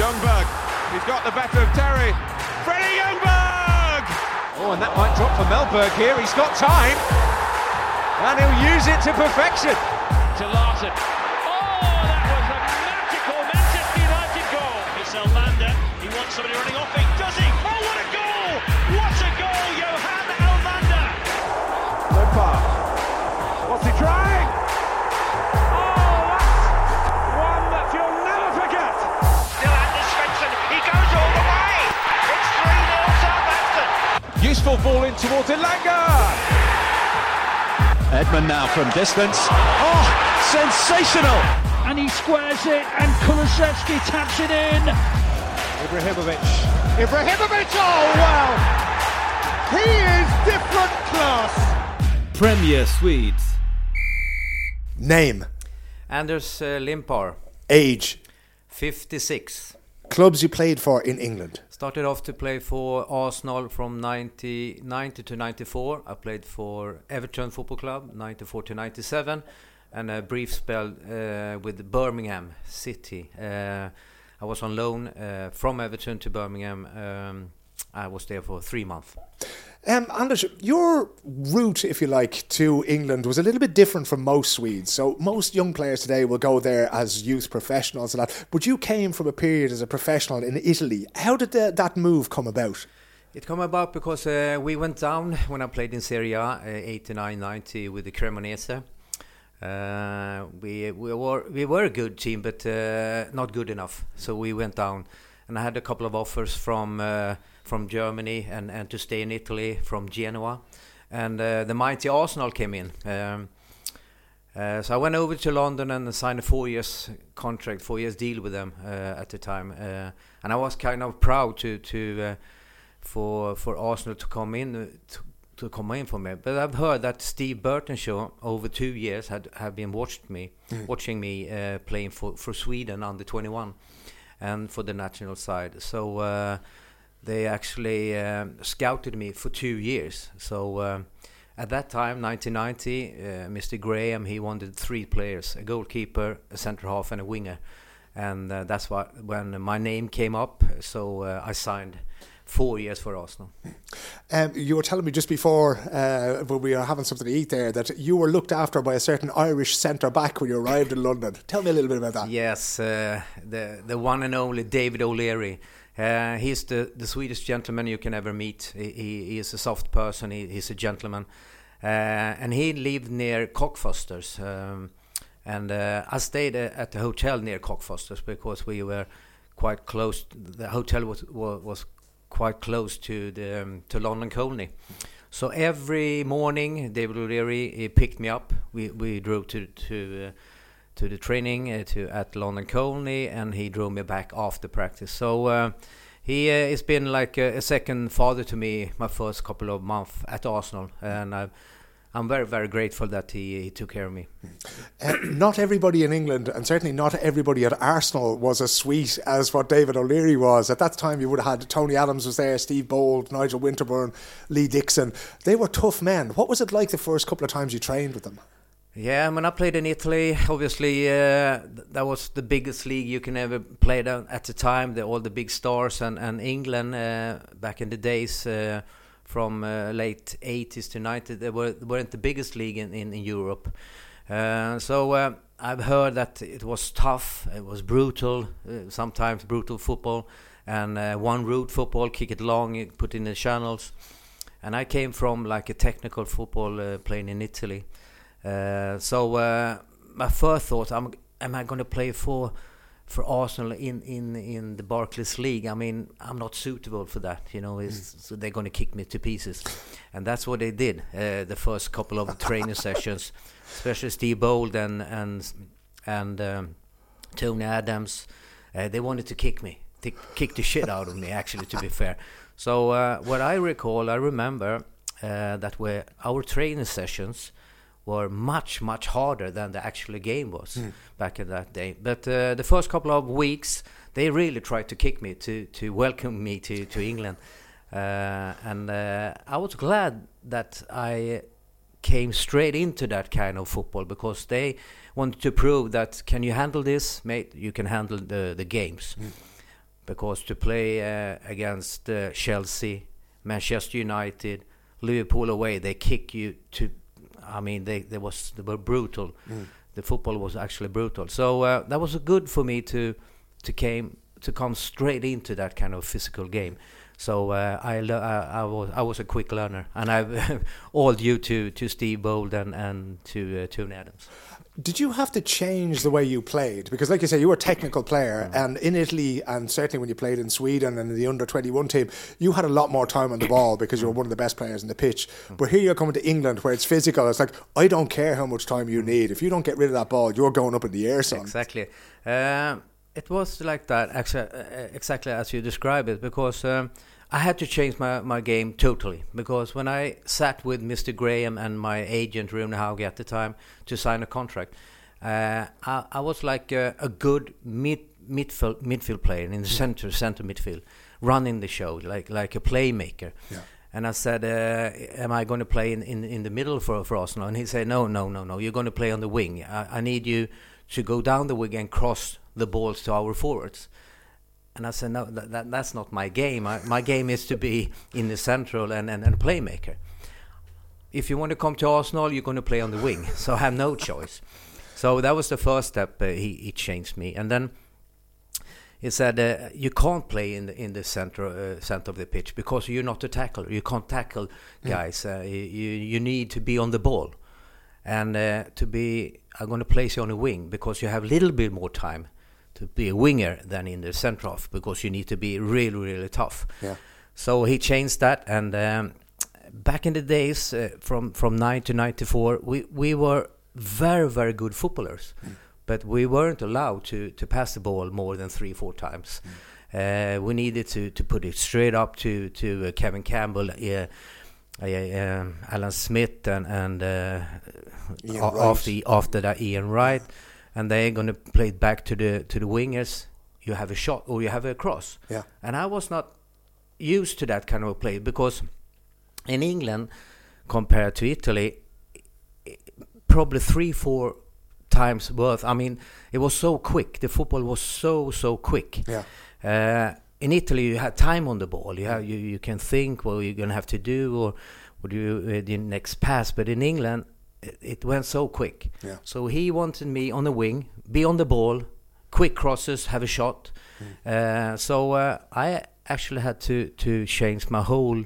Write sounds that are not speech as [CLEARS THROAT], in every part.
Ljungberg, he's got the better of Terry. Freddie Ljungberg! Oh, and that might drop for Mellberg here. He's got time. And he'll use it to perfection. To Larsson. Oh, that was a magical Manchester United goal. It's Elmander. He wants somebody running off. Useful ball in towards Elanga. Edman now from distance. Oh, sensational! and he squares it, and Kulusevski taps it in. Ibrahimovic. Ibrahimovic, oh wow! He is different class! Premier Swedes. Name, Anders uh, Limpar, age, 56. Clubs you played for in England. Started off to play for Arsenal from 90, 90 to 94. I played for Everton Football Club 94 to 97, and a brief spell uh, with Birmingham City. Uh, I was on loan uh, from Everton to Birmingham. Um, I was there for three months. Um, Anders, your route, if you like, to England was a little bit different from most Swedes. So most young players today will go there as youth professionals and that. But you came from a period as a professional in Italy. How did the, that move come about? It came about because uh, we went down when I played in Serie A, uh, 89, 90 with the Cremonese. Uh, we we were we were a good team, but uh, not good enough. So we went down, and I had a couple of offers from uh, from Germany and, and to stay in Italy from Genoa, and uh, the mighty Arsenal came in. Um, uh, so I went over to London and signed a four years contract, four years deal with them uh, at the time, uh, and I was kind of proud to to uh, for for Arsenal to come in uh, to, to come in for me. But I've heard that Steve Burtenshaw over two years had have been watched me watching me uh, playing for for Sweden under 21 and for the national side. So uh, they actually um, scouted me for two years. So. Um, at that time, 1990, uh, Mr. Graham he wanted three players: a goalkeeper, a centre half, and a winger. And uh, that's what when my name came up. So uh, I signed four years for Arsenal. Um, you were telling me just before uh, when we were having something to eat there that you were looked after by a certain Irish centre back when you arrived in London. Tell me a little bit about that. Yes, uh, the the one and only David O'Leary. Uh, he's the, the sweetest gentleman you can ever meet. He, he, is a soft person. He, he's a gentleman, uh, and he lived near Cockfosters. Um, and uh, I stayed uh, at the hotel near Cockfosters because we were quite close. The hotel was was, was quite close to the um, to London Colney. So every morning, David O'Leary picked me up. We we drove to to uh, to the training uh, to at London Colney, and he drove me back after practice. So uh, he uh, has been like a, a second father to me. My first couple of months at Arsenal, and I, I'm very very grateful that he, he took care of me. Uh, not everybody in England, and certainly not everybody at Arsenal, was as sweet as what David O'Leary was. At that time, you would have had Tony Adams was there, Steve Bold, Nigel Winterburn, Lee Dixon. They were tough men. What was it like the first couple of times you trained with them? Yeah, when I played in Italy, obviously uh, that was the biggest league you can ever play at the time. The, all the big stars and and England uh, back in the days uh, from uh, late 80s to 90s, they were weren't the biggest league in in, in Europe. Uh, so uh, I've heard that it was tough, it was brutal, sometimes brutal football, and one route football, kick it long, put in the channels. And I came from like a technical football playing in Italy. Uh, so uh, my first thought, am, am I going to play for for Arsenal in, in, in the Barclays League? I mean, I'm not suitable for that. You know, it's, so they're going to kick me to pieces, and that's what they did. Uh, the first couple of training [LAUGHS] sessions, especially Steve Bold and and and um, Tony Adams, uh, they wanted to kick me, to kick the shit out of me. Actually, to be fair. So uh, what I recall, I remember uh, that were our training sessions were much much harder than the actual game was back in that day. But uh, the first couple of weeks, they really tried to kick me to to welcome me to to England, uh, and uh, I was glad that I came straight into that kind of football because they wanted to prove that can you handle this, mate? You can handle the the games. because to play uh, against uh, Chelsea, Manchester United, Liverpool away, they kick you to. I mean, they they was they were brutal. Mm. The football was actually brutal. So uh, that was good for me to to came to come straight into that kind of physical game. So uh, I, I, I, was I was a quick learner, and I [LAUGHS] all due to, to Steve Bold and and to uh, Tony Adams. Did you have to change the way you played? Because, like you say, you were a technical player, mm. and in Italy, and certainly when you played in Sweden and in the under 21 team, you had a lot more time on the ball because you were one of the best players in the pitch. Mm. But here you're coming to England where it's physical. It's like, I don't care how much time you need. If you don't get rid of that ball, you're going up in the air, son. Exactly. Um, it was like that, uh, exactly as you describe it, because. Um, I had to change my, my game totally because when I sat with Mr. Graham and my agent Rune Hauge at the time to sign a contract, uh, I, I, was like a, a good mid, midfield midfield player in the center center midfield, running the show like like a playmaker. Yeah. And I said, uh, "Am I going to play in, in, in the middle for for Arsenal?" And he said, "No, no, no, no. You're going to play on the wing. I, I need you to go down the wing and cross the balls to our forwards." And I said, no, that, that, that's not my game. I, my game is to be in the central and, and, and playmaker. If you want to come to Arsenal, you're going to play on the wing. [LAUGHS] So I have no choice. So that was the first step. Uh, he, he changed me. And then he said, uh, you can't play in the, in the center, uh, center of the pitch because you're not a tackler. You can't tackle guys. Mm. you, you need to be on the ball. And uh, to be, I'm going to place you on a wing because you have a little bit more time to be a winger than in the centre off because you need to be really really tough. Yeah. So he changed that, and um, back in the days uh, from from nine to ninety four, we we were very very good footballers, mm. but we weren't allowed to to pass the ball more than three four times. Mm. Uh, we needed to to put it straight up to to uh, Kevin Campbell. Uh, um, Alan Smith and and uh, after after that Ian Wright and they're going to play it back to the to the wingers. You have a shot or you have a cross. Yeah. And I was not used to that kind of play because in England, compared to Italy, probably three four times worth. I mean, it was so quick. The football was so so quick. Yeah. Uh, in Italy, you had time on the ball. You have you, you can think what you're gonna have to do or what you uh, the next pass. But in England, it, went so quick. Yeah. So he wanted me on the wing, be on the ball, quick crosses, have a shot. Mm. Uh, so uh, I actually had to to change my whole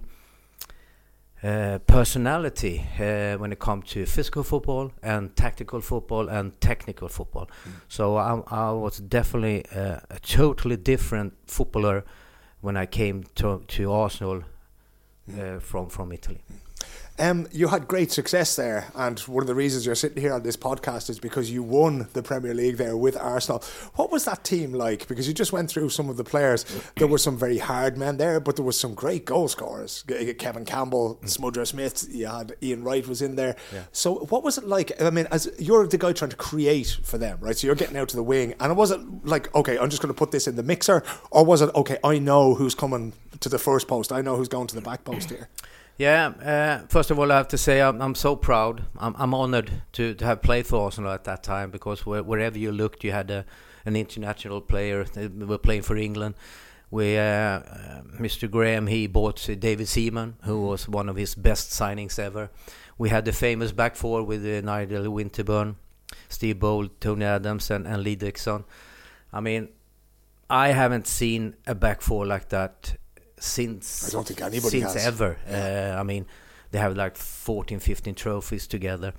uh, personality uh, when it comes to physical football and tactical football and technical football. Mm. So I, I, was definitely uh, a totally different footballer when I came to to Arsenal mm. from from Italy. Um, you had great success there, and one of the reasons you're sitting here on this podcast is because you won the Premier League there with Arsenal. What was that team like? Because you just went through some of the players. There were some very hard men there, but there was some great goal scorers. Kevin Campbell, mm. Smudger Smith. You had Ian Wright was in there. Yeah. So what was it like? I mean, as you're the guy trying to create for them, right? So you're getting out to the wing, and it was it like, okay, I'm just going to put this in the mixer, or was it okay? I know who's coming to the first post. I know who's going to the back post here. Yeah, uh, first of all, I have to say I'm, I'm so proud. I'm, I'm honored to, to have played for Arsenal at that time because where, wherever you looked, you had a, an international player. They were playing for England. We, uh, uh, Mr. Graham, he bought David Seaman, who was one of his best signings ever. We had the famous back four with uh, Nigel Winterburn, Steve Bold, Tony Adams, and, and Lee Dixon. I mean, I haven't seen a back four like that since I don't think anybody since has. ever. Yeah. Uh, I mean, they have like 14, 15 trophies together,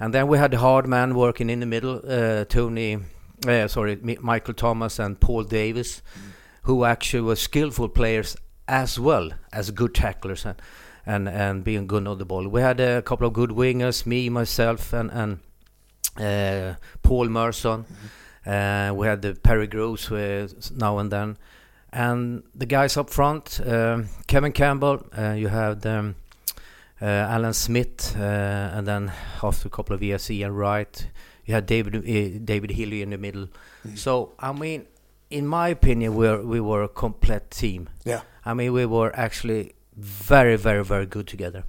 and then we had the hard man working in the middle, uh, Tony, uh, sorry, Michael Thomas and Paul Davis, mm. who actually were skillful players as well as good tacklers and and and being good on the ball. We had a couple of good wingers, me, myself, and and uh, Paul Merson. Mm-hmm. Uh, we had the Perry Groves now and then. And the guys up front, uh, Kevin Campbell, uh, you have um, uh, Alan Smith, uh, and then after a couple of years, Ian Wright. You had David uh, David Hillier in the middle. Mm. So I mean, in my opinion, we we were a complete team. Yeah. I mean, we were actually very, very, very good together.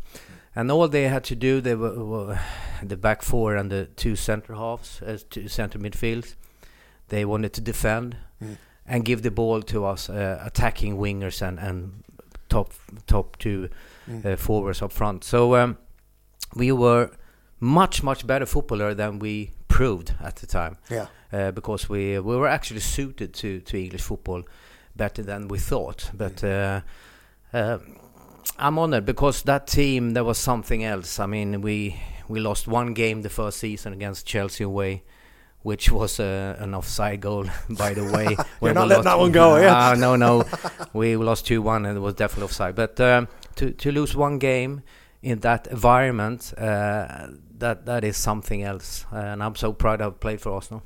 And all they had to do, they were, were the back four and the two center halves, as two center midfields. They wanted to defend. Mm and give the ball to us uh, attacking wingers and, and top top two Mm. uh, forwards up front. So um, we were much much better footballer than we proved at the time. Yeah. Uh, because we we were actually suited to to English football better than we thought. But uh, uh, I'm honored because that team there was something else. I mean we we lost one game the first season against Chelsea away. Which was uh, an offside goal, [LAUGHS] by the way. [LAUGHS] when not we letting lost- that one go, yeah. Ah, no, no, [LAUGHS] we lost two one, and it was definitely offside. But um, to to lose one game in that environment, uh, that that is something else, and I'm so proud I've played for Arsenal.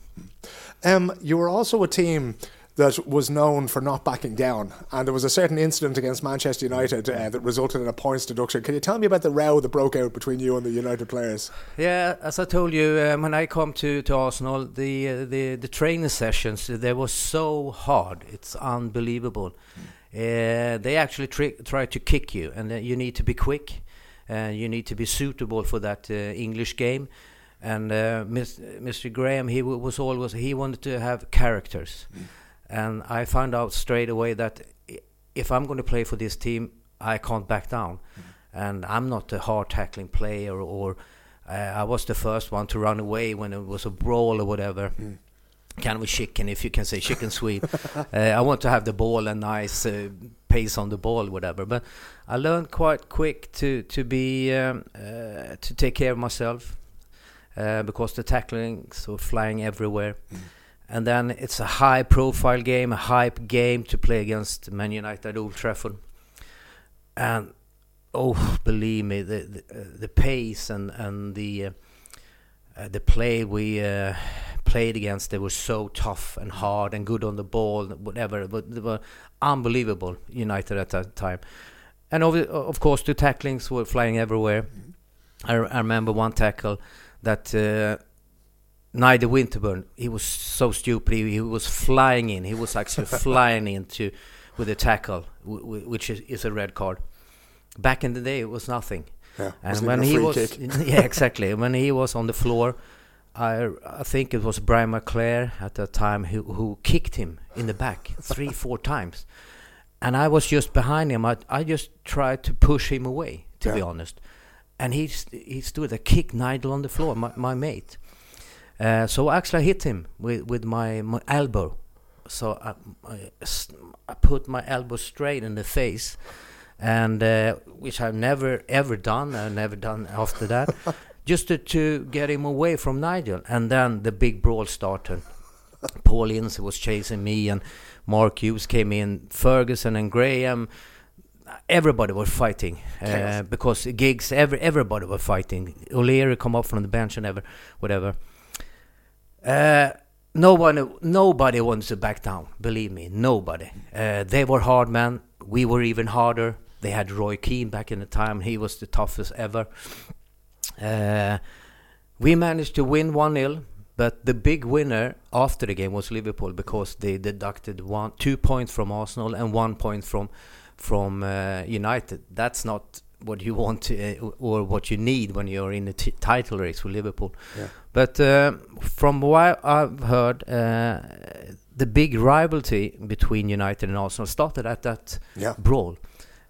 Um, you were also a team that was known for not backing down, and there was a certain incident against Manchester United uh, that resulted in a points deduction. Can you tell me about the row that broke out between you and the United players? Yeah, as I told you, um, when I come to, to Arsenal, the uh, the the training sessions they were so hard. It's unbelievable. Uh, they actually tri- try to kick you, and uh, you need to be quick. Uh, you need to be suitable for that uh, English game. And uh, Mr. Graham, he was always he wanted to have characters, and I found out straight away that if I'm going to play for this team, I can't back down. And I'm not a hard tackling player, or uh, I was the first one to run away when it was a brawl or whatever. Kind of a chicken, if you can say chicken sweep. [LAUGHS] uh, I want to have the ball and nice uh, pace on the ball, whatever. But I learned quite quick to to be um, uh, to take care of myself uh, because the tacklings were flying everywhere. And then it's a high profile game, a hype game to play against Man United at Old Trafford. And oh, believe me, the the, uh, the pace and and the uh, uh, the play we uh, played against, they were so tough and hard and good on the ball, whatever. But they were unbelievable United at that time. And of, of course, the tacklings were flying everywhere. I, I remember one tackle that uh, Nigel Winterburn, he was so stupid. He, he was flying in. He was actually [LAUGHS] flying into with a tackle, which is, is a red card. Back in the day, it was nothing. Yeah, and when he was, kick. [LAUGHS] yeah, exactly. When he was on the floor, I I think it was Brian McClair at that time who who kicked him in the back three [LAUGHS] four times, and I was just behind him. I I just tried to push him away, to be honest, and he st- he stood there, kicked Nigel on the floor, my my mate. Uh, so I actually, I hit him with with my, my elbow. So I put my elbow straight in the face, and uh, which I've never ever done. I've never done after that, [LAUGHS] just to, to get him away from Nigel. And then the big brawl started. Paul Ince was chasing me, and Mark Hughes came in. Ferguson and Graham. Everybody was fighting uh, because gigs. Every everybody was fighting. O'Leary come up from the bench and ever whatever. Uh, no one, nobody wants to back down. Believe me, nobody. Uh, they were hard men. We were even harder. They had Roy Keane back in the time. He was the toughest ever. Uh, we managed to win 1 0, but the big winner after the game was Liverpool because they deducted one, two points from Arsenal and one point from from uh, United. That's not what you want to, uh, or what you need when you're in the t- title race for Liverpool. Yeah. But uh, from what I've heard, uh, the big rivalry between United and Arsenal started at that Yeah. brawl.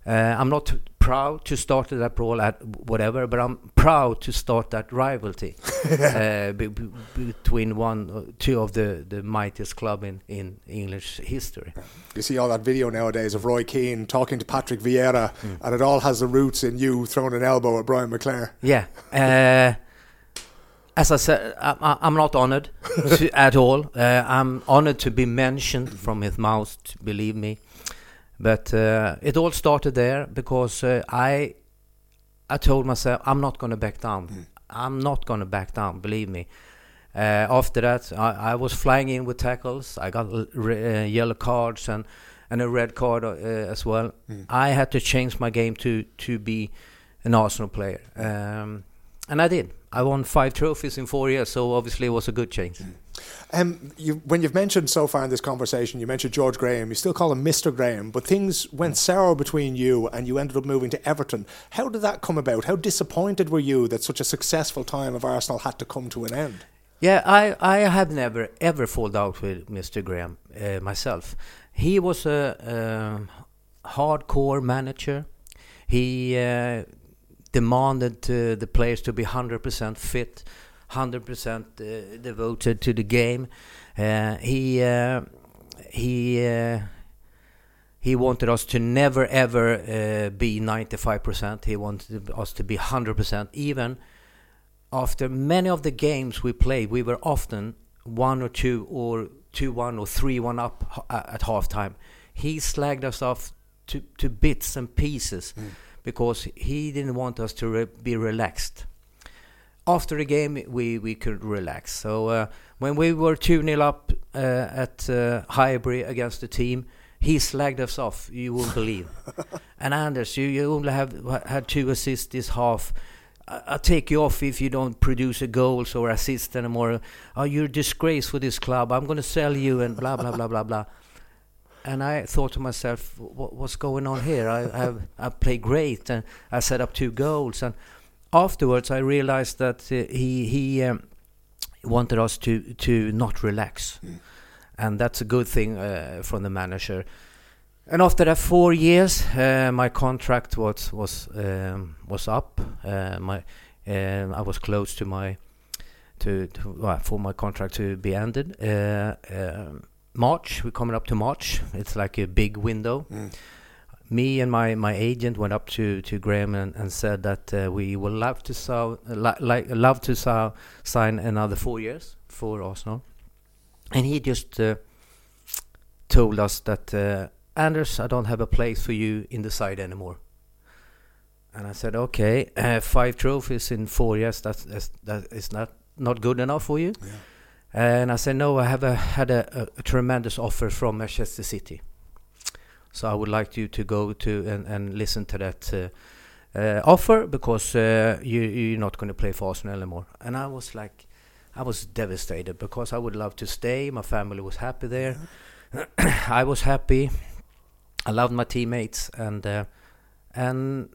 Uh, I'm not proud to start that brawl at whatever, but I'm proud to start that rivalry [LAUGHS] uh, be, be, between one, or two of the, the mightiest club in, in English history. You see all that video nowadays of Roy Keane talking to Patrick Vieira, and it all has the roots in you throwing an elbow at Brian McClair. Yeah. [LAUGHS] Uh, as I said, I, I'm not honored to, [LAUGHS] at all. Uh, I'm honored to be mentioned from his mouth, believe me. But uh, it all started there because uh, I, I told myself I'm not going to back down. I'm not going to back down. Believe me. Uh, after that, I, I was flying in with tackles. I got re- uh, yellow cards and and a red card uh, as well. I had to change my game to to be an Arsenal player, um, and I did. I won five trophies in four years, so obviously it was a good change. Um, you, when you've mentioned so far in this conversation, you mentioned George Graham. You still call him Mr. Graham, but things went sour between you, and you ended up moving to Everton. How did that come about? How disappointed were you that such a successful time of Arsenal had to come to an end? Yeah, I, I have never ever fallen out with Mr. Graham uh, myself. He was a, um hardcore manager. He uh, demanded uh, the players to be 100% fit, 100% uh, devoted to the game. Uh, he uh, he uh, he wanted us to never ever uh, be 95%. He wanted us to be 100%. Even after many of the games we played, we were often one or two or two one or three one up at halftime. He slagged us off to, to bits and pieces because he didn't want us to re- be relaxed. After the game, we, we could relax. So uh, when we were 2 0 up uh, at uh, Highbury against the team, he slagged us off. You won't believe. [LAUGHS] and Anders, you, you only have had two assists this half. I- I'll take you off if you don't produce a goals or assist anymore. Oh, you're a disgrace for this club. I'm going to sell you and blah blah blah blah blah. And I thought to myself, what, what's going on here? I have I play great and I set up two goals. And afterwards, I realized that uh, he he um, wanted us to to not relax, and that's a good thing uh, from the manager. And after that four years, uh, my contract was was um, was up. Uh, my um I was close to my to, to well, for my contract to be ended. Uh, um March, we're coming up to March. It's like a big window. Me and my, my agent went up to, to Graham and, and said that uh, we would love to saw, li- like love to sign another four years for Arsenal, and he just uh, told us that uh, Anders, I don't have a place for you in the side anymore. And I said, okay, uh, five trophies in four years. That's, that's that is not not good enough for you. And I said, no, I have a, had a, a, a tremendous offer from Manchester City. So I would like you to go to and, and listen to that uh, uh, offer because uh, you, you're not going to play for Arsenal anymore. And I was like, I was devastated because I would love to stay. My family was happy there. [CLEARS THROAT] I was happy. I loved my teammates and uh, and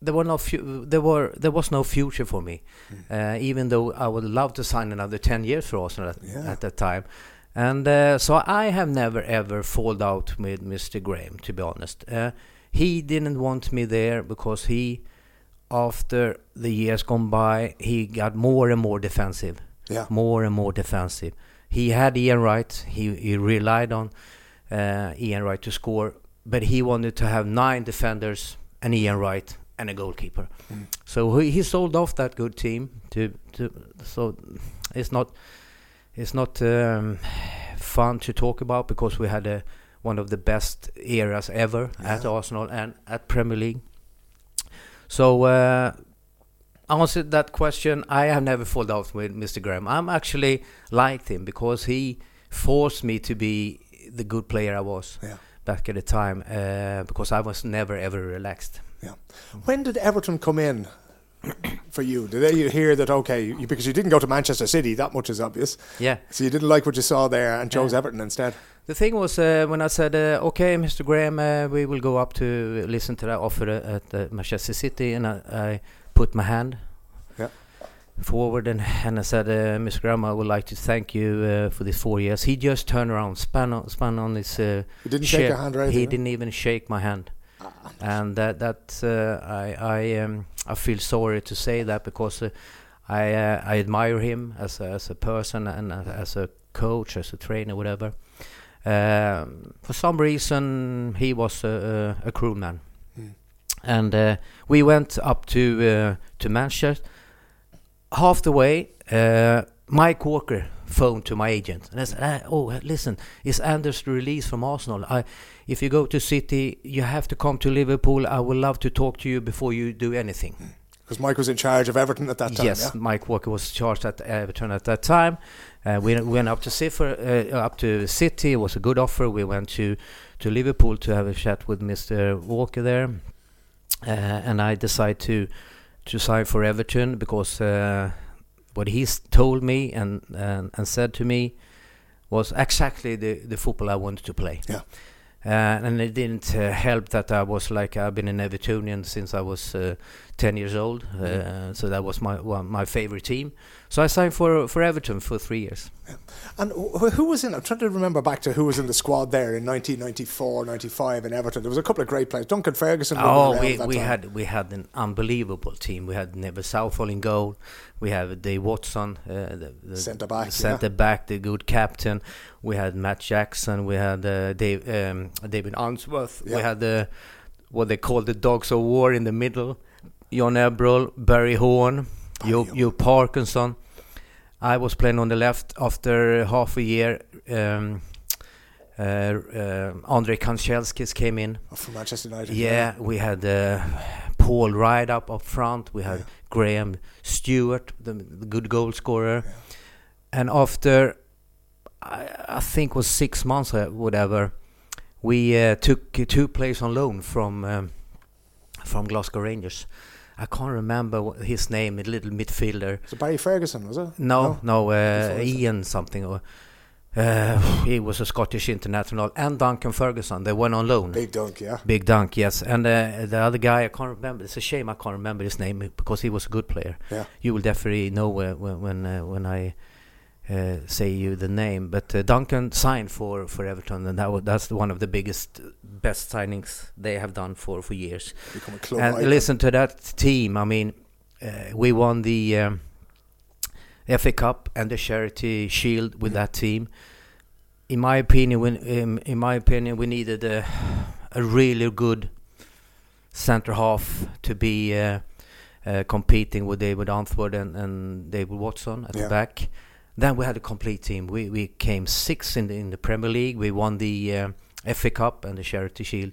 there were no fu- there were there was no future for me, uh, even though I would love to sign another ten years for Arsenal at, Yeah. at that time, and uh, so I have never ever fallen out with Mr. Graham. To be honest, uh, he didn't want me there because he, after the years gone by, he got more and more defensive, Yeah. more and more defensive. He had Ian Wright. He he relied on uh, Ian Wright to score, but he wanted to have nine defenders and Ian Wright and a goalkeeper. So he, he sold off that good team to to so it's not it's not um, fun to talk about because we had a one of the best eras ever at Arsenal and at Premier League. So uh, answer that question. I have never fallen out with Mr. Graham. I'm actually liked him because he forced me to be the good player I was Yeah. back at the time uh, because I was never ever relaxed. Yeah. When did Everton come in [CLEARS THROAT] for you? Did you hear that, okay, you, because you didn't go to Manchester City, that much is obvious. Yeah. So you didn't like what you saw there and chose Yeah. Everton instead. The thing was uh, when I said, uh, "Okay, Mr. Graham, uh, we will go up to listen to that offer at uh, Manchester City," and I, I put my hand Yeah. forward and, and I said, uh, "Mr. Graham, I would like to thank you uh, for these four years." He just turned around, span on, span on his. Uh, He didn't shake your hand anything, He didn't even shake my hand, and that that uh, I I um, I feel sorry to say that because uh, I uh, I admire him as a, as a person and as a coach, as a trainer, whatever. Um, for some reason, he was a, a, a cruel man, and we went up to to Manchester. Half the way, uh, Mike Walker phoned to my agent and I said, "Ah, "Oh, listen, is Anders released from Arsenal? I, if you go to City, you have to come to Liverpool. I would love to talk to you before you do anything." Because Mike was in charge of Everton at that time. yes, yeah? Mike Walker was charged at Everton at that time. Uh, we went up to Cipher, uh, up to City. It was a good offer. We went to to Liverpool to have a chat with Mr. Walker there, uh, and I decided to to sign for Everton because uh, what he's told me and, and and said to me was exactly the the football I wanted to play. Yeah. Uh, and it didn't uh, help that I was like I've been an Evertonian since I was uh, 10 years old, uh, so that was my well, my favorite team. So I signed for for Everton for three years. And wh- who was in? I'm trying to remember back to who was in the squad there in 1994, 95 in Everton. There was a couple of great players. Duncan Ferguson. Oh, we, we time. had we had an unbelievable team. We had Neville Southall in goal. We had Dave Watson, uh, the, the Centre back, yeah. centre back, the good captain. We had Matt Jackson. We had uh, Dave, um, David Unsworth. Yeah. We had the what they call the Dogs of War in the middle. John Ebbrell, Barry Horne, Joe, Joe Parkinson. I was playing on the left after half a year. Um, uh, uh, Andrei Kanchelskis came in. from Manchester United. Yeah, we had uh, Paul Rideout up front. We had Graham Stuart, the, the good goal scorer. And after, I, I think was six months or whatever, we uh, took two players on loan from um, from Glasgow Rangers. I can't remember what his name, a little midfielder. So Barry Ferguson was it? No, no, uh, is it? Ian something. Or, uh, he was a Scottish international, and Duncan Ferguson. They went on loan. Big dunk, yeah. Big Dunk, yes. And uh, the other guy, I can't remember. It's a shame I can't remember his name because he was a good player. Yeah. You will definitely know uh, when when uh, when I uh, say you the name. But uh, Duncan signed for, for Everton, and that was, that's one of the biggest, best signings they have done for for years. And icon. listen to that team. I mean, uh, we won the um, FA Cup and the Charity Shield with that team. In my opinion, when, in, in my opinion, we needed a, a really good centre half to be uh, uh, competing with David Unsworth and, and David Watson at Yeah. the back. Then we had a complete team. We we came sixth in the, in the Premier League. We won the uh, FA Cup and the Charity Shield.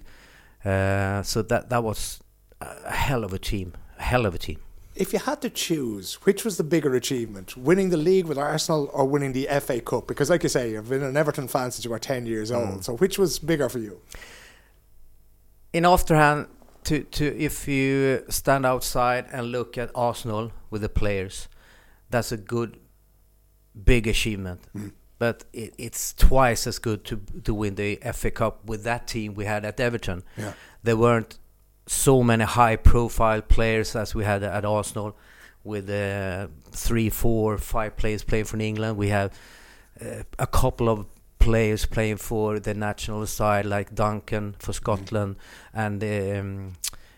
Uh, so that that was a hell of a team. A hell of a team. If you had to choose, which was the bigger achievement, winning the league with Arsenal or winning the FA Cup? Because, like you say, you've been an Everton fan since you were 10 years Mm. old. So, which was bigger for you? in afterhand to to if you stand outside and look at Arsenal with the players, that's a good big achievement. But it, it's twice as good to to win the FA Cup with that team we had at Everton. Yeah. There weren't so many high profile players as we had at Arsenal with uh, three, four, five players playing for England. We have uh, a couple of players playing for the national side, like Duncan for Scotland, and um,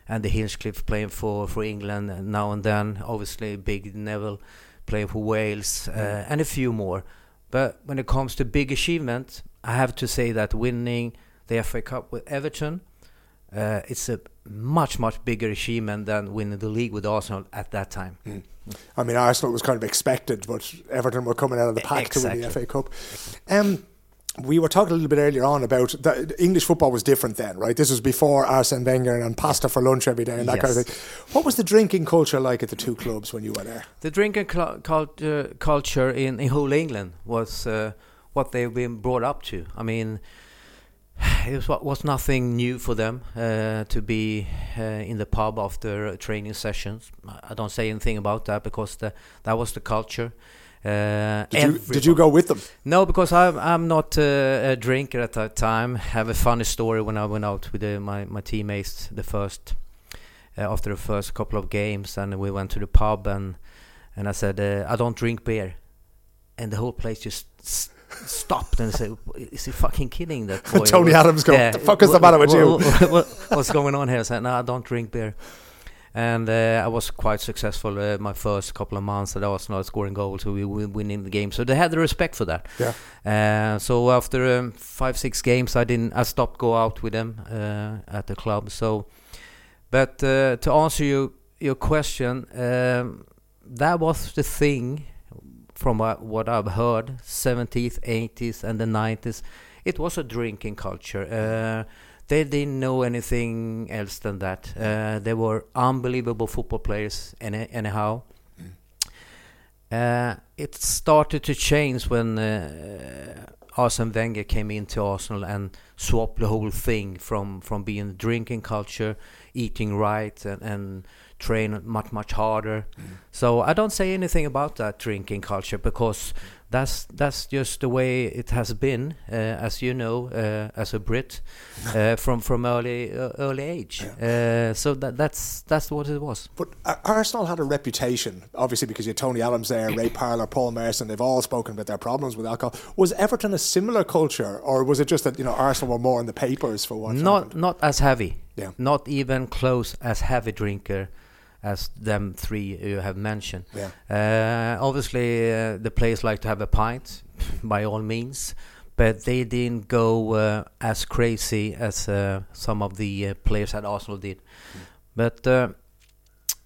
and the Hinchcliffe playing for for England now and then. Obviously, Big Neville playing for Wales, uh, and a few more. But when it comes to big achievement, I have to say that winning the FA Cup with Everton, uh, it's a much much bigger achievement than winning the league with Arsenal at that time. I mean, Arsenal was kind of expected, but Everton were coming out of the pack to win the FA Cup. Um, we were talking a little bit earlier on about that English football was different then, right? This was before Arsene Wenger and pasta for lunch every day and that kind of thing. What was the drinking culture like at the two clubs when you were there? The drinking cl- culture, culture in, in whole England was uh, what they've been brought up to. I mean, [SIGHS] it was, was nothing new for them uh, to be uh, in the pub after training sessions. I- I don't say anything about that because the, that was the culture. Uh, Did you, did you go with them? no, because I'm I'm not uh, a drinker at that time. have a funny story when I went out with uh, my my teammates the first uh, after the first couple of games, and we went to the pub and and I said uh, I don't drink beer, and the whole place just s- stopped and said, "Is he fucking kidding that [LAUGHS] boy?" Tony Adams go, "The fuck is the matter with you?" what- what- what's going on here? I said, "No, I don't drink beer." And uh, I was quite successful uh, my first couple of months at Arsenal, scoring goals, so we were winning the game. So they had the respect for that. Yeah. Uh, so after um, five six games, I didn't. I stopped go out with them uh, at the club. So, but uh, to answer you your question, um, that was the thing from what, what I've heard, 70s, 80s, and the 90s. It was a drinking culture. They didn't know anything else than that. Uh, they were unbelievable football players, any, anyhow. Uh, it started to change when uh, Arsene Wenger came into Arsenal and swapped the whole thing from, from being drinking culture, eating right, and, and train much much harder. So I don't say anything about that drinking culture because that's that's just the way it has been, uh, as you know, uh, as a Brit, uh, [LAUGHS] from from early uh, early age. Uh, so that that's that's what it was. But Arsenal had a reputation, obviously, because you had Tony Adams there, Ray Parlour, Paul Merson. They've all spoken about their problems with alcohol. Was Everton a similar culture, or was it just that you know Arsenal were more in the papers for what? Not happened? not as heavy. Yeah. Not even close as heavy drinker as them three you have mentioned. Yeah. Uh, obviously, uh, the players like to have a pint, [LAUGHS] by all means, but they didn't go uh, as crazy as uh, some of the uh, players at Arsenal did. But uh,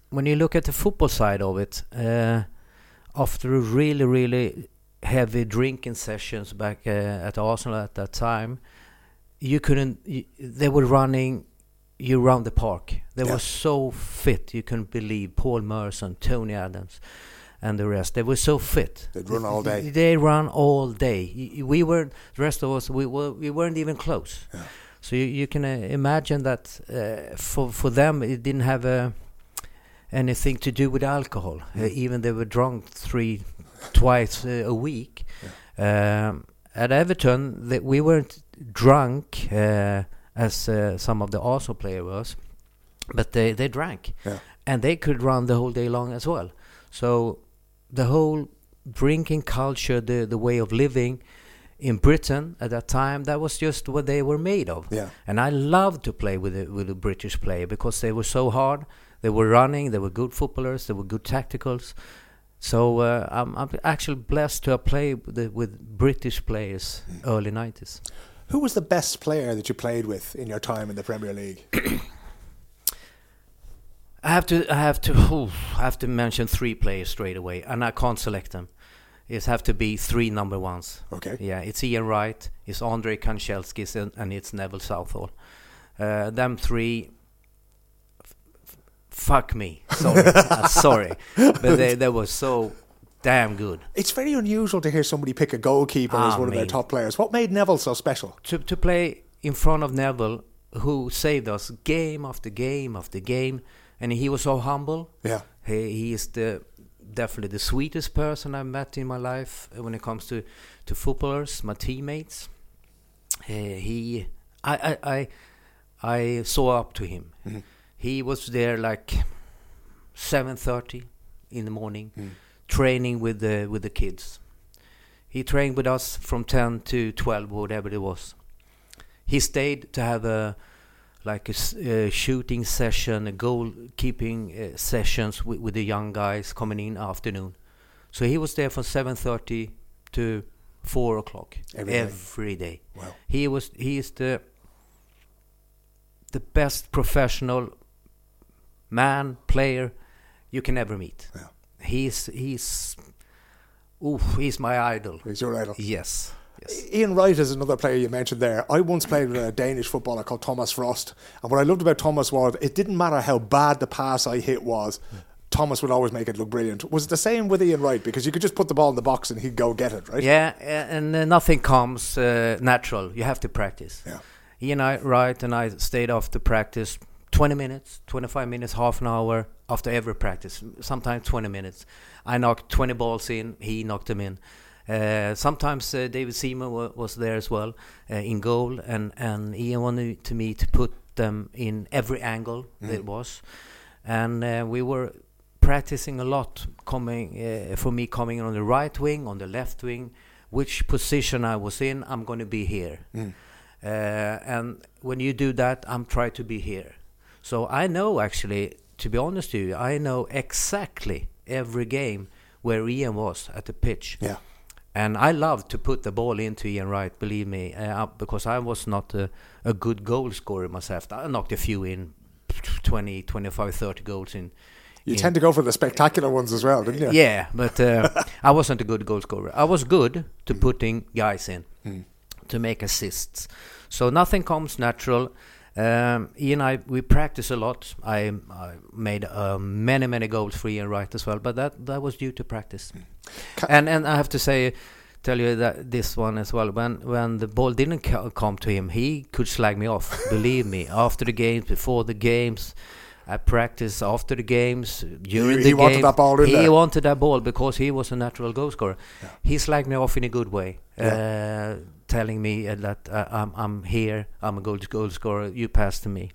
when you look at the football side of it, uh, after a really, really heavy drinking sessions back uh, at Arsenal at that time, you couldn't. They were running you around the park. They Yeah. were so fit. You couldn't believe Paul Merson, Tony Adams, and the rest. They were so fit. They'd run all day. They ran all day. We weren't. The rest of us, we were. We weren't even close. So you, you can uh, imagine that uh, for for them, it didn't have uh, anything to do with alcohol. Uh, even they were drunk three, twice uh, a week. Um, at Everton, that we weren't drunk uh, as uh, some of the Arsenal players was, but they they drank, Yeah. and they could run the whole day long as well. So the whole drinking culture, the the way of living in Britain at that time, that was just what they were made of. Yeah. And I loved to play with the, with the British player because they were so hard. They were running. They were good footballers. They were good tacticals. So uh, I'm, I'm actually blessed to have played with, with British players early 90s. Who was the best player that you played with in your time in the Premier League? [CLEARS THROAT] I have to, I have to, [SIGHS] ooh, I have to mention three players straight away, and I can't select them. It have to be three number ones. Okay. Yeah, it's Ian Wright, it's Andrei Kanchelskis, and, and it's Neville Southall. Uh, them three. Fuck me, sorry, [LAUGHS] uh, sorry, but they they were so damn good. It's very unusual to hear somebody pick a goalkeeper as Ah, one of their top players. What made Neville so special? to to play in front of Neville, who saved us game after game after game, and he was so humble. Yeah. He he is the definitely the sweetest person I've met in my life when it comes to to footballers, my teammates. Uh, he, I, I, I, I saw up to him. He was there like seven thirty in the morning, training with the with the kids. He trained with us from ten to twelve, whatever it was. He stayed to have a like a uh, shooting session, a goalkeeping uh, sessions with, with the young guys coming in afternoon. So he was there from seven thirty to four o'clock Every day. every day. Wow. He was he is the the best professional man player you can ever meet. Yeah. He's he's oof, he's my idol. He's your idol. Yes. Yes. Ian Wright is another player you mentioned there. I once played with a Danish footballer called Thomas Frost, and what I loved about Thomas was it didn't matter how bad the pass I hit was. Thomas would always make it look brilliant. Was it the same with Ian Wright? Because you could just put the ball in the box and he'd go get it, right? Yeah, and uh, nothing comes uh, natural. You have to practice. Yeah. He and I, right, and I stayed after practice 20 minutes, 25 minutes, half an hour after every practice, sometimes 20 minutes. I knocked 20 balls in, he knocked them in. Uh, sometimes uh, David Seaman wa- was there as well uh, in goal, and, and Ian wanted to me to put them in every angle it was. And uh, we were practicing a lot coming uh, for me coming on the right wing on the left wing which position i was in i'm going to be here uh, and when you do that i'm trying to be here so i know actually to be honest with you i know exactly every game where ian was at the pitch Yeah. and I love to put the ball into Ian Wright, believe me, uh, because I was not a, a good goal scorer myself. I knocked a few in 20, 25, 30 goals in. You in- tend to go for the spectacular ones as well, didn't you? yeah, but uh, [LAUGHS] I wasn't a good goal scorer. I was good to putting guys in to make assists. So nothing comes natural. Um, Ian and I we practice a lot. I, I made uh, many many goals for Ian Wright as well, but that that was due to practice. And and I have to say, tell you that this one as well. When when the ball didn't co- come to him, he could slag me off. [LAUGHS] believe me, after the games, before the games, at practice after the games during he the wanted that ball he there. wanted that ball because he was a natural goal scorer. He slagged me off in a good way, uh, telling me uh, that uh, I'm I'm here. I'm a goal goal scorer. You pass to me,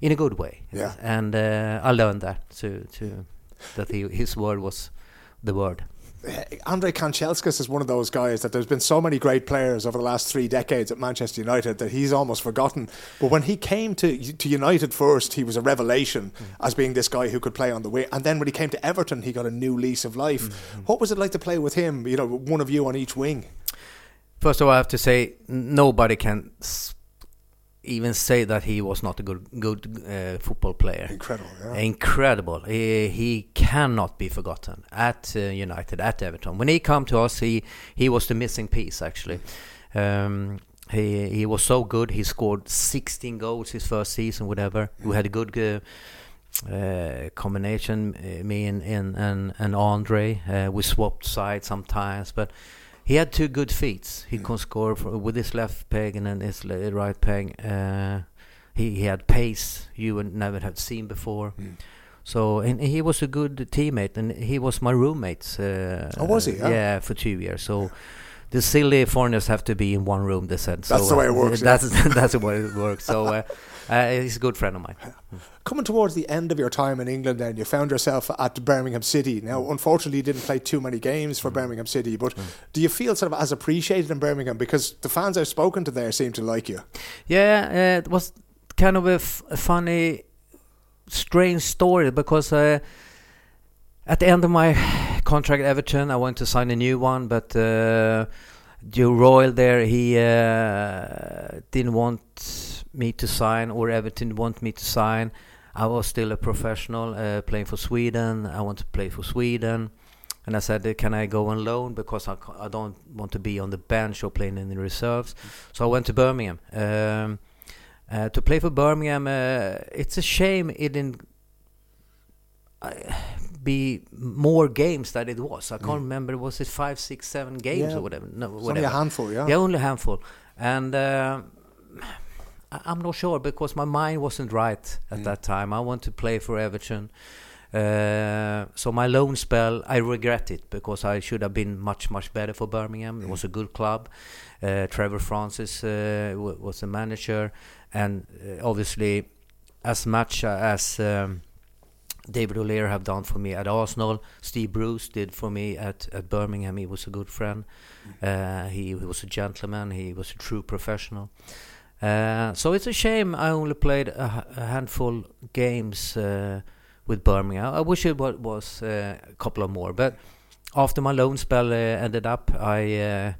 in a good way. Yeah. and uh, I learned that to to that he, his word was the word. Andrei Kanchelskis is one of those guys that there's been so many great players over the last three decades at Manchester United that he's almost forgotten. But when he came to to United first, he was a revelation as being this guy who could play on the wing. And then when he came to Everton, he got a new lease of life. What was it like to play with him? You know, one of you on each wing. First of all, I have to say nobody can even say that he was not a good good uh, football player. Incredible, yeah. Incredible. He, he cannot be forgotten at uh, United, at Everton. When he came to us, he he was the missing piece actually. Um, he he was so good. He scored 16 goals his first season, whatever. We had a good. Uh, uh, combination, uh, me and and and, and Andrei. Uh, we swapped sides sometimes, but he had two good feet. He can score for, with his left peg and then his le- right peg. Uh, he he had pace you would never had seen before. So and he was a good teammate, and he was my roommate. Uh, Oh, was he? Yeah. Yeah, for two years. So. The silly foreigners have to be in one room. They said. That's the way it uh, works, yeah. That's [LAUGHS] that's the way it works. So uh, he's a good friend of mine. [LAUGHS] Coming towards the end of your time in England, then you found yourself at Birmingham City. Now, unfortunately, you didn't play too many games for Birmingham City, but do you feel sort of as appreciated in Birmingham because the fans I've spoken to there seem to like you? Yeah, uh, it was kind of a, f- a funny, strange story because uh, at the end of my [SIGHS] contract at Everton, I went to sign a new one, but uh, Joe Royle there, he uh, didn't want me to sign, or Everton want me to sign. I was still a professional uh, playing for Sweden. I want to play for Sweden. And I said, uh, can I go on loan because I, I don't want to be on the bench or playing in the reserves. So I went to Birmingham. Um, uh, to play for Birmingham, uh, it's a shame it didn't uh, be more games than it was. I can't remember. Was it five, six, seven games Yeah. or whatever? No, It's only a handful, yeah. Yeah, only a handful. And uh, I'm not sure because my mind wasn't right at that time. I want to play for Everton. Uh, so my loan spell, I regret it because I should have been much, much better for Birmingham. It was a good club. Uh, Trevor Francis uh, was the manager, and uh, obviously, as much as um, David O'Leary have done for me at Arsenal, Steve Bruce did for me at, at Birmingham. He was a good friend. Uh, he, he was a gentleman. He was a true professional. Uh, so it's a shame I only played a handful games uh, with Birmingham. I wish it wa- was uh, a couple of more. But after my loan spell uh, ended up, I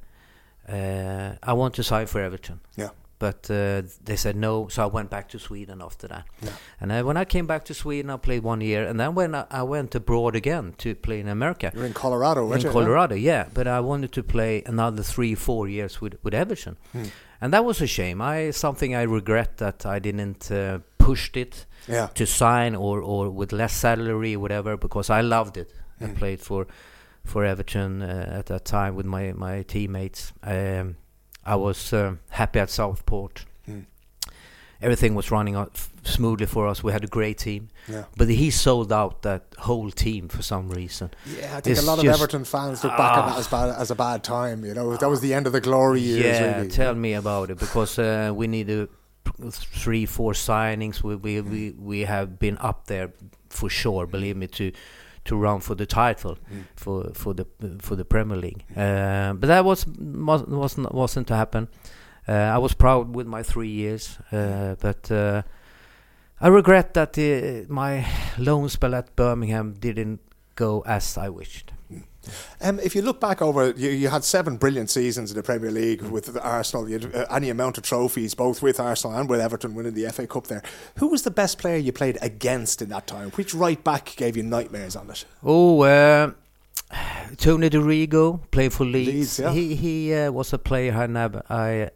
uh, I want to sign for Everton. Yeah. But uh, they said no, so I went back to Sweden after that. And uh, when I came back to Sweden, I played one year, and then when I, I went abroad again to play in America, You're in Colorado, in you? Colorado, yeah. But I wanted to play another three, four years with with Everton, Hmm. and that was a shame. I something I regret that I didn't uh, pushed it Yeah. to sign or or with less salary, whatever, because I loved it. I Hmm. played for for Everton uh, at that time with my my teammates. Um, I was uh, happy at Southport. Hmm. Everything was running smoothly for us. We had a great team, Yeah. but he sold out that whole team for some reason. Yeah, I think It's a lot of Everton fans look back on that as bad as a bad time. You know, that was the end of the glory years. Yeah, really. tell me about it because uh, we need a three, four signings. We we we we have been up there for sure. Believe me, to to run for the title for for the for the Premier League. Uh, but that was was wasn't wasn't to happen. Uh, I was proud with my three years, uh, but. Uh, I regret that uh, my loan spell at Birmingham didn't go as I wished. Um, if you look back over, you, you had seven brilliant seasons in the Premier League with Arsenal. You had uh, any amount of trophies, both with Arsenal and with Everton, winning the FA Cup. There, who was the best player you played against in that time? Which right back gave you nightmares on it? Oh, uh, Tony Dorigo played for Leeds. Leeds, yeah. He he uh, was a player I never I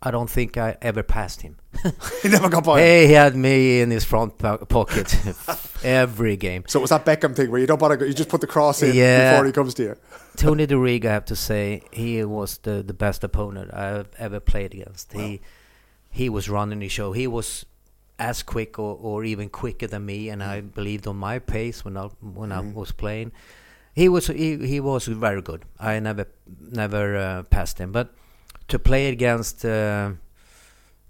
I don't think I ever passed him. [LAUGHS] He never got by. Hey, he had me in his front po- pocket [LAUGHS] every game. So it was that Beckham thing where you don't bother, go- you just put the cross in Yeah. before he comes to you. [LAUGHS] Tony Dorigo, I have to say, he was the, the best opponent I've ever played against. He he was running the show. He was as quick or, or even quicker than me, and I Mm. believed on my pace when I when I Mhm. was playing. He was he, he was very good. I never never uh, passed him, but to play against uh,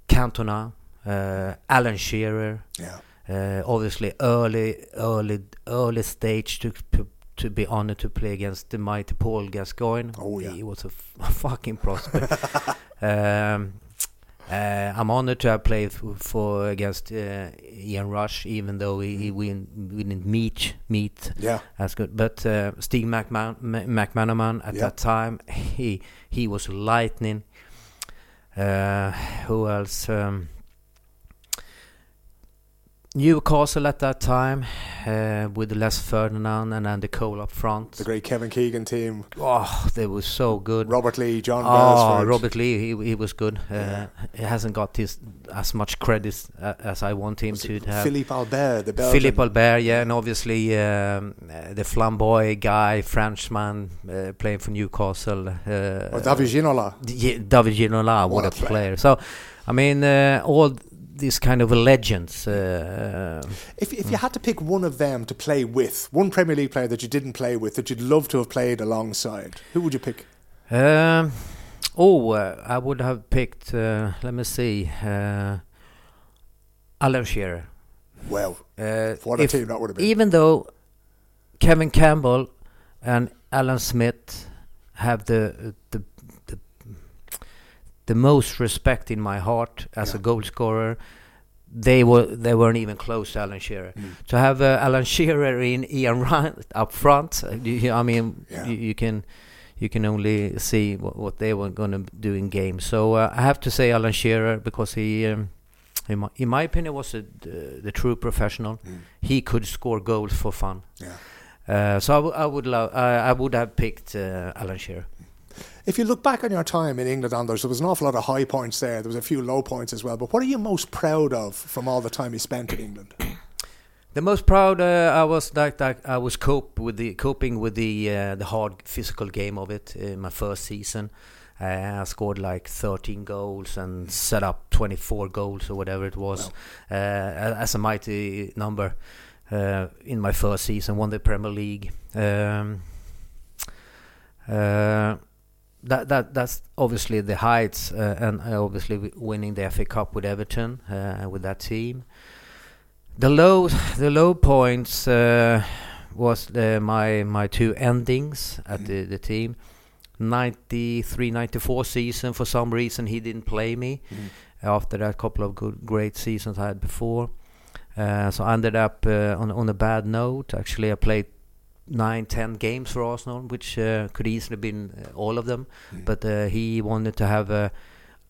Cantona, uh, Alan Shearer, Yeah. uh, obviously early early early stage to to, to be honored to play against the mighty Paul Gascoigne. Oh, yeah. he was a [LAUGHS] fucking prospect. [LAUGHS] um, uh, I'm honored to have played for against uh, Ian Rush, even though he, he we, we didn't meet meet Yeah. as good. But uh, Steve McMahon, McManaman at Yeah. that time, he he was lightning. Uh, who else? Um, Newcastle at that time uh, with Les Ferdinand and Andy Cole up front. The great Kevin Keegan team. Oh, they were so good. Robert Lee, John Oh, Beresford. Robert Lee, he, he was good. Uh, Yeah. He hasn't got his as much credit uh, as I want him Was to have. Philippe Albert, the Belgian. Philippe Albert, yeah, and obviously um, uh, the flamboy guy, Frenchman, uh, playing for Newcastle. Uh, Or David Ginola. D- David Ginola, what, What a a player. player. So, I mean, uh, all these kind of legends. Uh, If, if you had to pick one of them to play with, one Premier League player that you didn't play with, that you'd love to have played alongside, who would you pick? um, oh, uh, I would have picked. Uh, let me see, uh, Alan Shearer. Well, Uh, what a if- team that would have been. even though Kevin Campbell and Alan Smith have the the the, most respect in my heart as a Yeah. goal scorer, they were they weren't even close to Alan Shearer. Mm. To have uh, Alan Shearer in Ian Ryan [LAUGHS] up front, uh, you- I mean, Yeah. you, you can. You can only see what, what they were going to do in games. So uh, I have to say Alan Shearer because he, um, in, my, in my opinion, was a, the, the true professional Mm. he could score goals for fun. Yeah. Uh, so I, w- I would love, I I would have picked uh, Alan Shearer. If you look back on your time in England, Anders, there was an awful lot of high points there. There was a few low points as well. But what are you most proud of from all the time you spent in England? [CLEARS THROAT] The most proud uh, I was that, that I was cope with the coping with the uh, the hard physical game of it in my first season. Uh, I scored like 13 goals and set up 24 goals or whatever it was, uh, as a mighty number uh, in my first season. Won the Premier League. Um, uh, that that that's obviously the heights, uh, and uh, obviously winning the FA Cup with Everton uh, with that team. The low the low points uh, was the, my my two endings at the, the team. 93 94 season for some reason he didn't play me after that couple of good great seasons I had before uh, so I ended up uh, on on a bad note actually I played nine ten games for Arsenal which uh, could easily have been uh, all of them but uh, he wanted to have uh,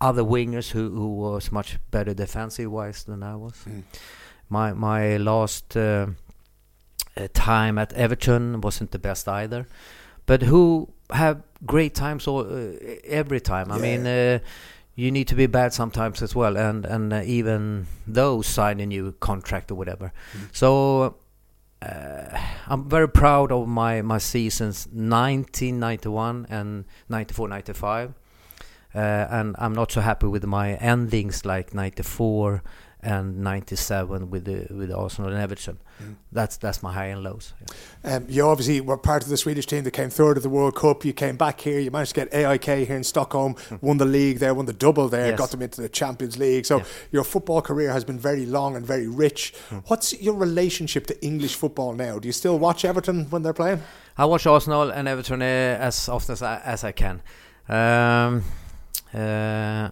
other wingers who, who was much better defensive wise than I was Mm. my my last time at Everton wasn't the best either, but who have great times all, uh, every time. I mean, uh, you need to be bad sometimes as well, and and uh, even those sign a new contract or whatever. So. Uh, I'm very proud of my, my seasons 1991 and 94 95 uh, and I'm not so happy with my endings like 94 and 97 with the with Arsenal and Everton. That's that's my high and lows. yeah. Um, you obviously were part of the Swedish team that came third of the World Cup. You came back here. You managed to get AIK here in Stockholm, won the league there, won the double there, Yes. got them into the Champions League. So Yeah. your football career has been very long and very rich. What's your relationship to English football now? Do you still watch Everton when they're playing? I watch Arsenal and Everton uh, as often as I, as I can. Um, uh,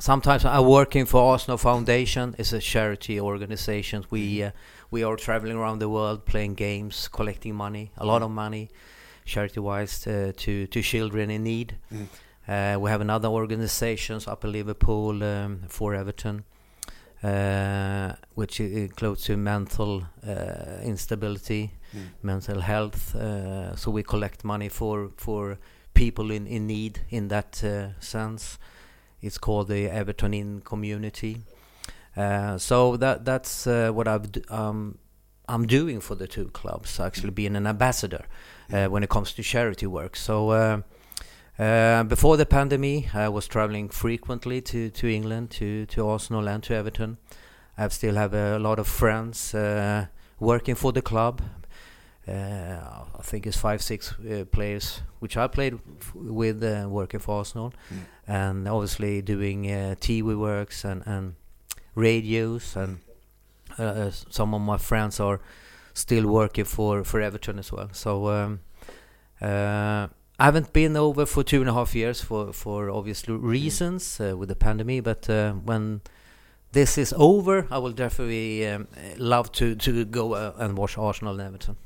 sometimes I'm working for Arsenal Foundation. It's a charity organization. We uh, we are traveling around the world, playing games, collecting money, a lot of money, charity-wise, uh, to to children in need. Uh, we have another organizations up in Liverpool um, for Everton, uh, which includes mental uh, instability, mental health. Uh, so we collect money for for people in, in need in that uh, sense. It's called the Everton in Community. Uh, so that that's uh, what I've um, I'm doing for the two clubs. Actually, being an ambassador uh, when it comes to charity work. So. Uh, uh, before the pandemic, I was traveling frequently to, to England, to, to Arsenal and to Everton. I still have a lot of friends uh, working for the club. Uh, I think it's five, six uh, players which I played with uh, working for Arsenal, mm. and obviously doing TV works and, and radios, and some of my friends are still working for, for Everton as well. So um, uh, I haven't been over for two and a half years for for obvious reasons uh, with the pandemic. But uh, when this is over, I will definitely um, love to to go uh, and watch Arsenal and Everton.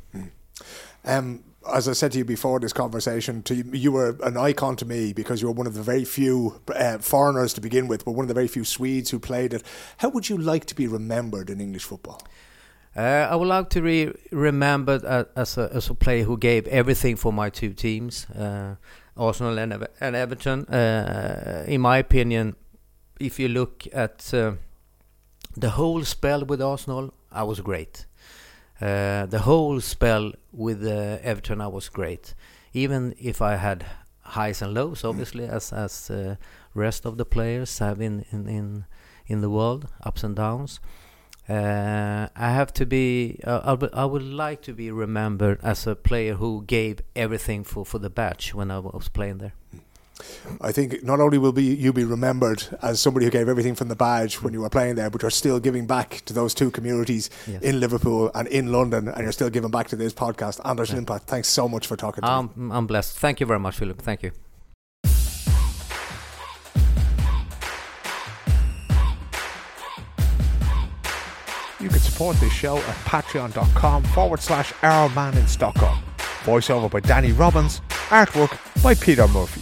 Um, as I said to you before this conversation, to you, you, were an icon to me because you were one of the very few uh, foreigners to begin with, but one of the very few Swedes who played it. How would you like to be remembered in English football? Uh, I would like to be remembered as a, as a player who gave everything for my two teams, uh, Arsenal and, and Everton. Uh, in my opinion, if you look at uh, the whole spell with Arsenal, I was great. Uh, the whole spell with uh, Everton, I was great. Even if I had highs and lows, obviously, as as rest of the players have in in in, in the world, ups and downs. Uh, I have to be. Uh, I would like to be remembered as a player who gave everything for, for the badge when I was playing there. I think not only will be you be remembered as somebody who gave everything from the badge when you were playing there, but you're still giving back to those two communities yes. in Liverpool and in London, and you're still giving back to this podcast. Anders yeah. Limpar, thanks so much for talking to um, me. I'm blessed. Thank you very much, Philip. Thank you. You can support this show at patreon.com forward slash our man in Stockholm. Voiceover by Danny Robbins. Artwork by Peter Murphy.